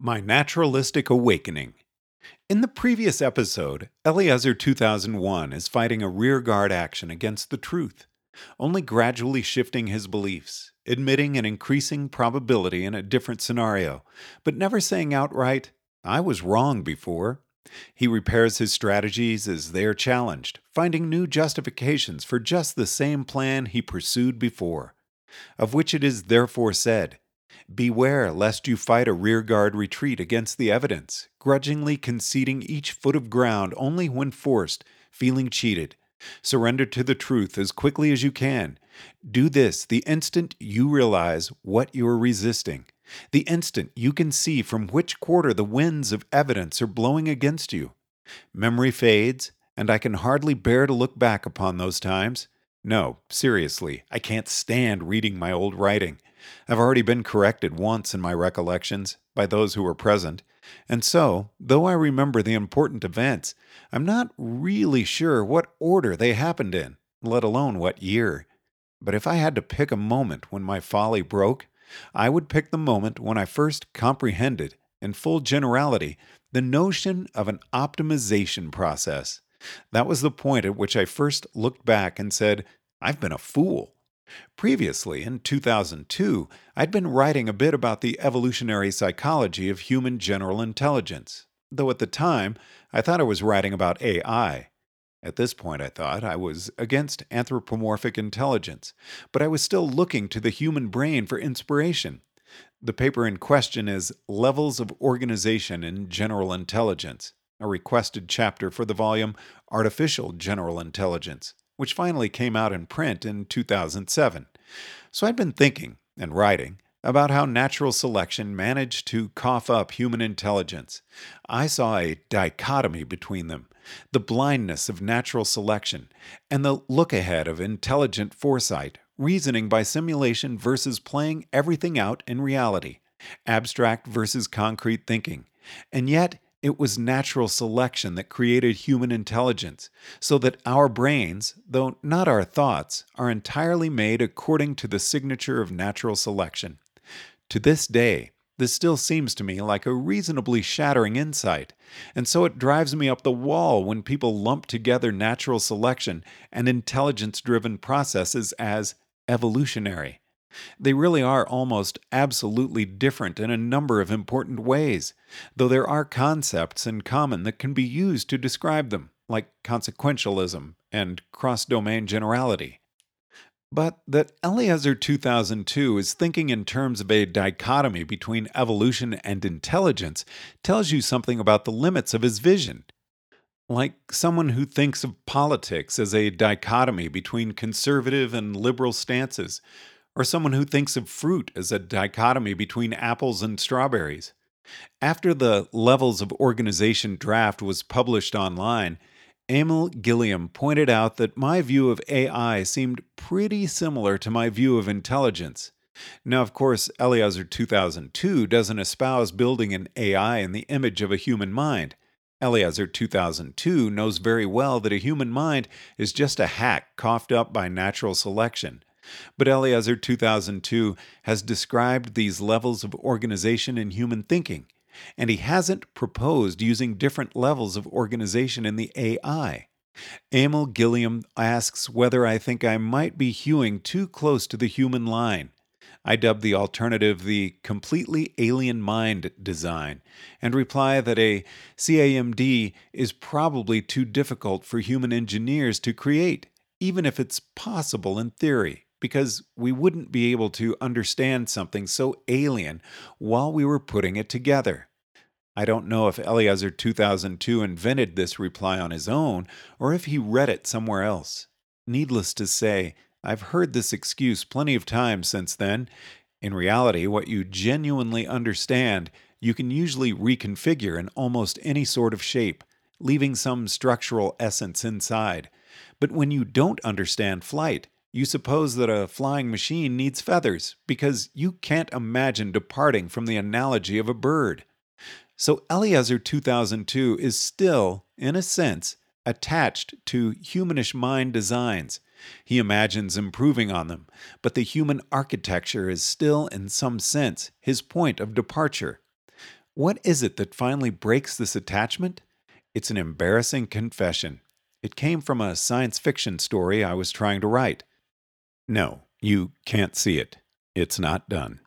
My Naturalistic Awakening. In the previous episode, Eliezer 2001 is fighting a rearguard action against the truth, only gradually shifting his beliefs, admitting an increasing probability in a different scenario, but never saying outright, I was wrong before. He repairs his strategies as they are challenged, finding new justifications for just the same plan he pursued before, of which it is therefore said, Beware lest you fight a rearguard retreat against the evidence, grudgingly conceding each foot of ground only when forced, feeling cheated. Surrender to the truth as quickly as you can. Do this the instant you realize what you are resisting, the instant you can see from which quarter the winds of evidence are blowing against you. Memory fades, and I can hardly bear to look back upon those times. No, seriously, I can't stand reading my old writing. I've already been corrected once in my recollections by those who were present, and so, though I remember the important events, I'm not really sure what order they happened in, let alone what year. But if I had to pick a moment when my folly broke, I would pick the moment when I first comprehended, in full generality, the notion of an optimization process. That was the point at which I first looked back and said, I've been a fool. Previously, in 2002, I'd been writing a bit about the evolutionary psychology of human general intelligence, though at the time I thought I was writing about AI. At this point, I thought I was against anthropomorphic intelligence, but I was still looking to the human brain for inspiration. The paper in question is Levels of Organization in General Intelligence, a requested chapter for the volume Artificial General Intelligence which finally came out in print in 2007. So I'd been thinking and writing about how natural selection managed to cough up human intelligence. I saw a dichotomy between them the blindness of natural selection and the look ahead of intelligent foresight, reasoning by simulation versus playing everything out in reality, abstract versus concrete thinking. And yet, it was natural selection that created human intelligence, so that our brains, though not our thoughts, are entirely made according to the signature of natural selection. To this day, this still seems to me like a reasonably shattering insight, and so it drives me up the wall when people lump together natural selection and intelligence driven processes as evolutionary. They really are almost absolutely different in a number of important ways, though there are concepts in common that can be used to describe them, like consequentialism and cross domain generality. But that Eliezer 2002 is thinking in terms of a dichotomy between evolution and intelligence tells you something about the limits of his vision. Like someone who thinks of politics as a dichotomy between conservative and liberal stances, or someone who thinks of fruit as a dichotomy between apples and strawberries. After the Levels of Organization draft was published online, Emil Gilliam pointed out that my view of AI seemed pretty similar to my view of intelligence. Now, of course, Eliezer 2002 doesn't espouse building an AI in the image of a human mind. Eliezer 2002 knows very well that a human mind is just a hack coughed up by natural selection. But Eliezer 2002 has described these levels of organization in human thinking, and he hasn't proposed using different levels of organization in the AI. Emil Gilliam asks whether I think I might be hewing too close to the human line. I dub the alternative the completely alien mind design, and reply that a CAMD is probably too difficult for human engineers to create, even if it's possible in theory because we wouldn't be able to understand something so alien while we were putting it together. I don't know if Eliezer 2002 invented this reply on his own or if he read it somewhere else. Needless to say, I've heard this excuse plenty of times since then. In reality, what you genuinely understand, you can usually reconfigure in almost any sort of shape, leaving some structural essence inside. But when you don't understand flight, you suppose that a flying machine needs feathers because you can't imagine departing from the analogy of a bird. So Eliezer 2002 is still, in a sense, attached to humanish mind designs. He imagines improving on them, but the human architecture is still, in some sense, his point of departure. What is it that finally breaks this attachment? It's an embarrassing confession. It came from a science fiction story I was trying to write. No, you can't see it. It's not done.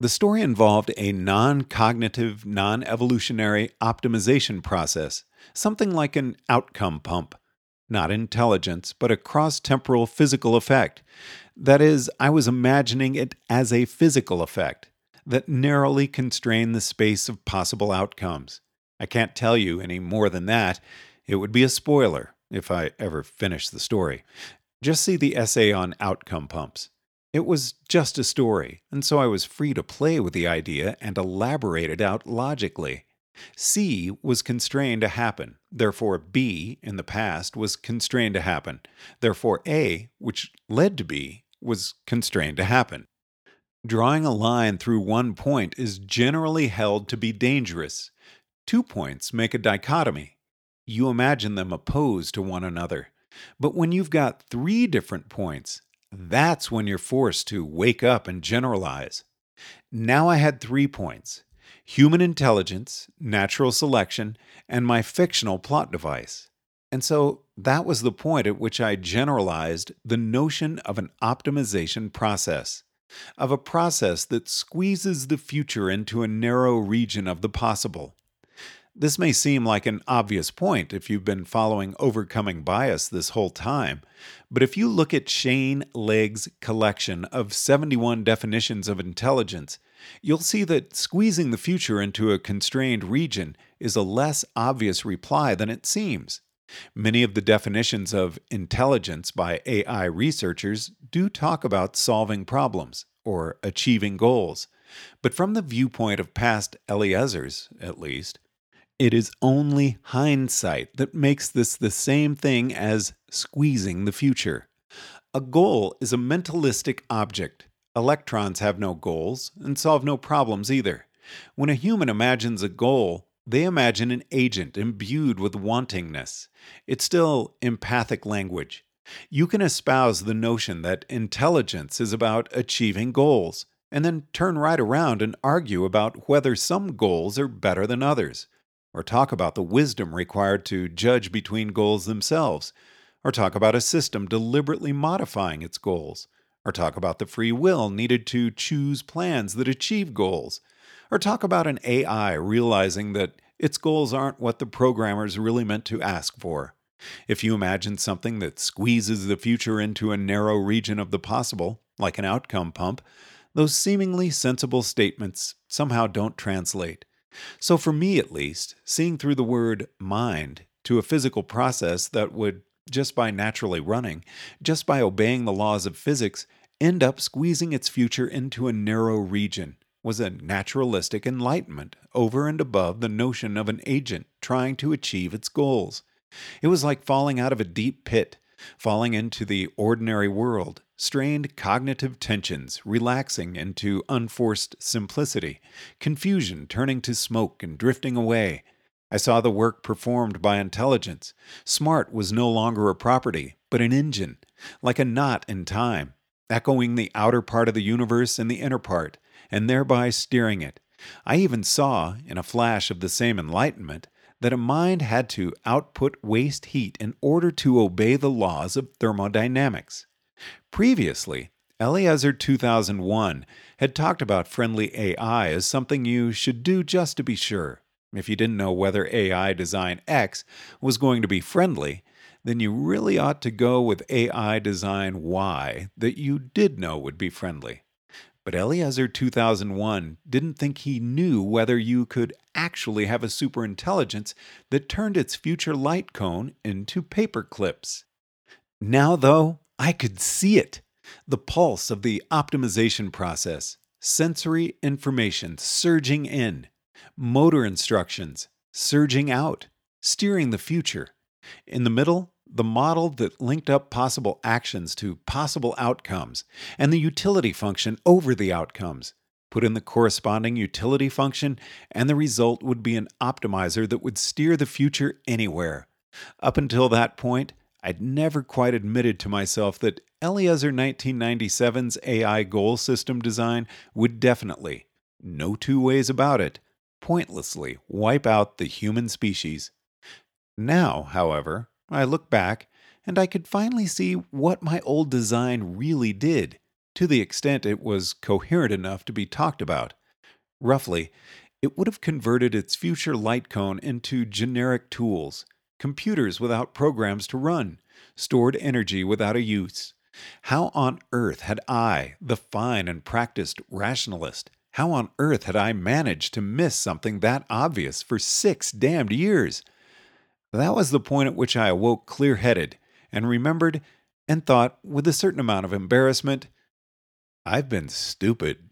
The story involved a non cognitive, non evolutionary optimization process, something like an outcome pump. Not intelligence, but a cross temporal physical effect. That is, I was imagining it as a physical effect that narrowly constrained the space of possible outcomes. I can't tell you any more than that. It would be a spoiler if I ever finish the story. Just see the essay on outcome pumps. It was just a story, and so I was free to play with the idea and elaborate it out logically. C was constrained to happen, therefore B in the past was constrained to happen, therefore A, which led to B, was constrained to happen. Drawing a line through one point is generally held to be dangerous. Two points make a dichotomy. You imagine them opposed to one another. But when you've got three different points, that's when you're forced to wake up and generalize. Now I had three points human intelligence, natural selection, and my fictional plot device. And so that was the point at which I generalized the notion of an optimization process, of a process that squeezes the future into a narrow region of the possible. This may seem like an obvious point if you've been following Overcoming Bias this whole time, but if you look at Shane Legg's collection of 71 definitions of intelligence, you'll see that squeezing the future into a constrained region is a less obvious reply than it seems. Many of the definitions of intelligence by AI researchers do talk about solving problems or achieving goals, but from the viewpoint of past Eliezers, at least, it is only hindsight that makes this the same thing as squeezing the future. A goal is a mentalistic object. Electrons have no goals and solve no problems either. When a human imagines a goal, they imagine an agent imbued with wantingness. It's still empathic language. You can espouse the notion that intelligence is about achieving goals, and then turn right around and argue about whether some goals are better than others or talk about the wisdom required to judge between goals themselves, or talk about a system deliberately modifying its goals, or talk about the free will needed to choose plans that achieve goals, or talk about an AI realizing that its goals aren't what the programmers really meant to ask for. If you imagine something that squeezes the future into a narrow region of the possible, like an outcome pump, those seemingly sensible statements somehow don't translate. So, for me at least, seeing through the word mind to a physical process that would, just by naturally running, just by obeying the laws of physics, end up squeezing its future into a narrow region was a naturalistic enlightenment over and above the notion of an agent trying to achieve its goals. It was like falling out of a deep pit, falling into the ordinary world, strained cognitive tensions relaxing into unforced simplicity, confusion turning to smoke and drifting away. I saw the work performed by intelligence. Smart was no longer a property, but an engine, like a knot in time, echoing the outer part of the universe and the inner part, and thereby steering it. I even saw, in a flash of the same enlightenment, that a mind had to output waste heat in order to obey the laws of thermodynamics. Previously, Eliezer 2001 had talked about friendly AI as something you should do just to be sure. If you didn't know whether AI Design X was going to be friendly, then you really ought to go with AI Design Y that you did know would be friendly. But Eliezer 2001 didn't think he knew whether you could actually have a superintelligence that turned its future light cone into paper clips. Now, though, I could see it the pulse of the optimization process, sensory information surging in, motor instructions surging out, steering the future. In the middle, the model that linked up possible actions to possible outcomes, and the utility function over the outcomes. Put in the corresponding utility function, and the result would be an optimizer that would steer the future anywhere. Up until that point, I'd never quite admitted to myself that Eliezer 1997's AI goal system design would definitely, no two ways about it, pointlessly wipe out the human species. Now, however, I look back and I could finally see what my old design really did, to the extent it was coherent enough to be talked about. Roughly, it would have converted its future light cone into generic tools, computers without programs to run, stored energy without a use. How on earth had I, the fine and practiced rationalist, how on earth had I managed to miss something that obvious for six damned years? That was the point at which I awoke clear headed and remembered and thought with a certain amount of embarrassment I've been stupid.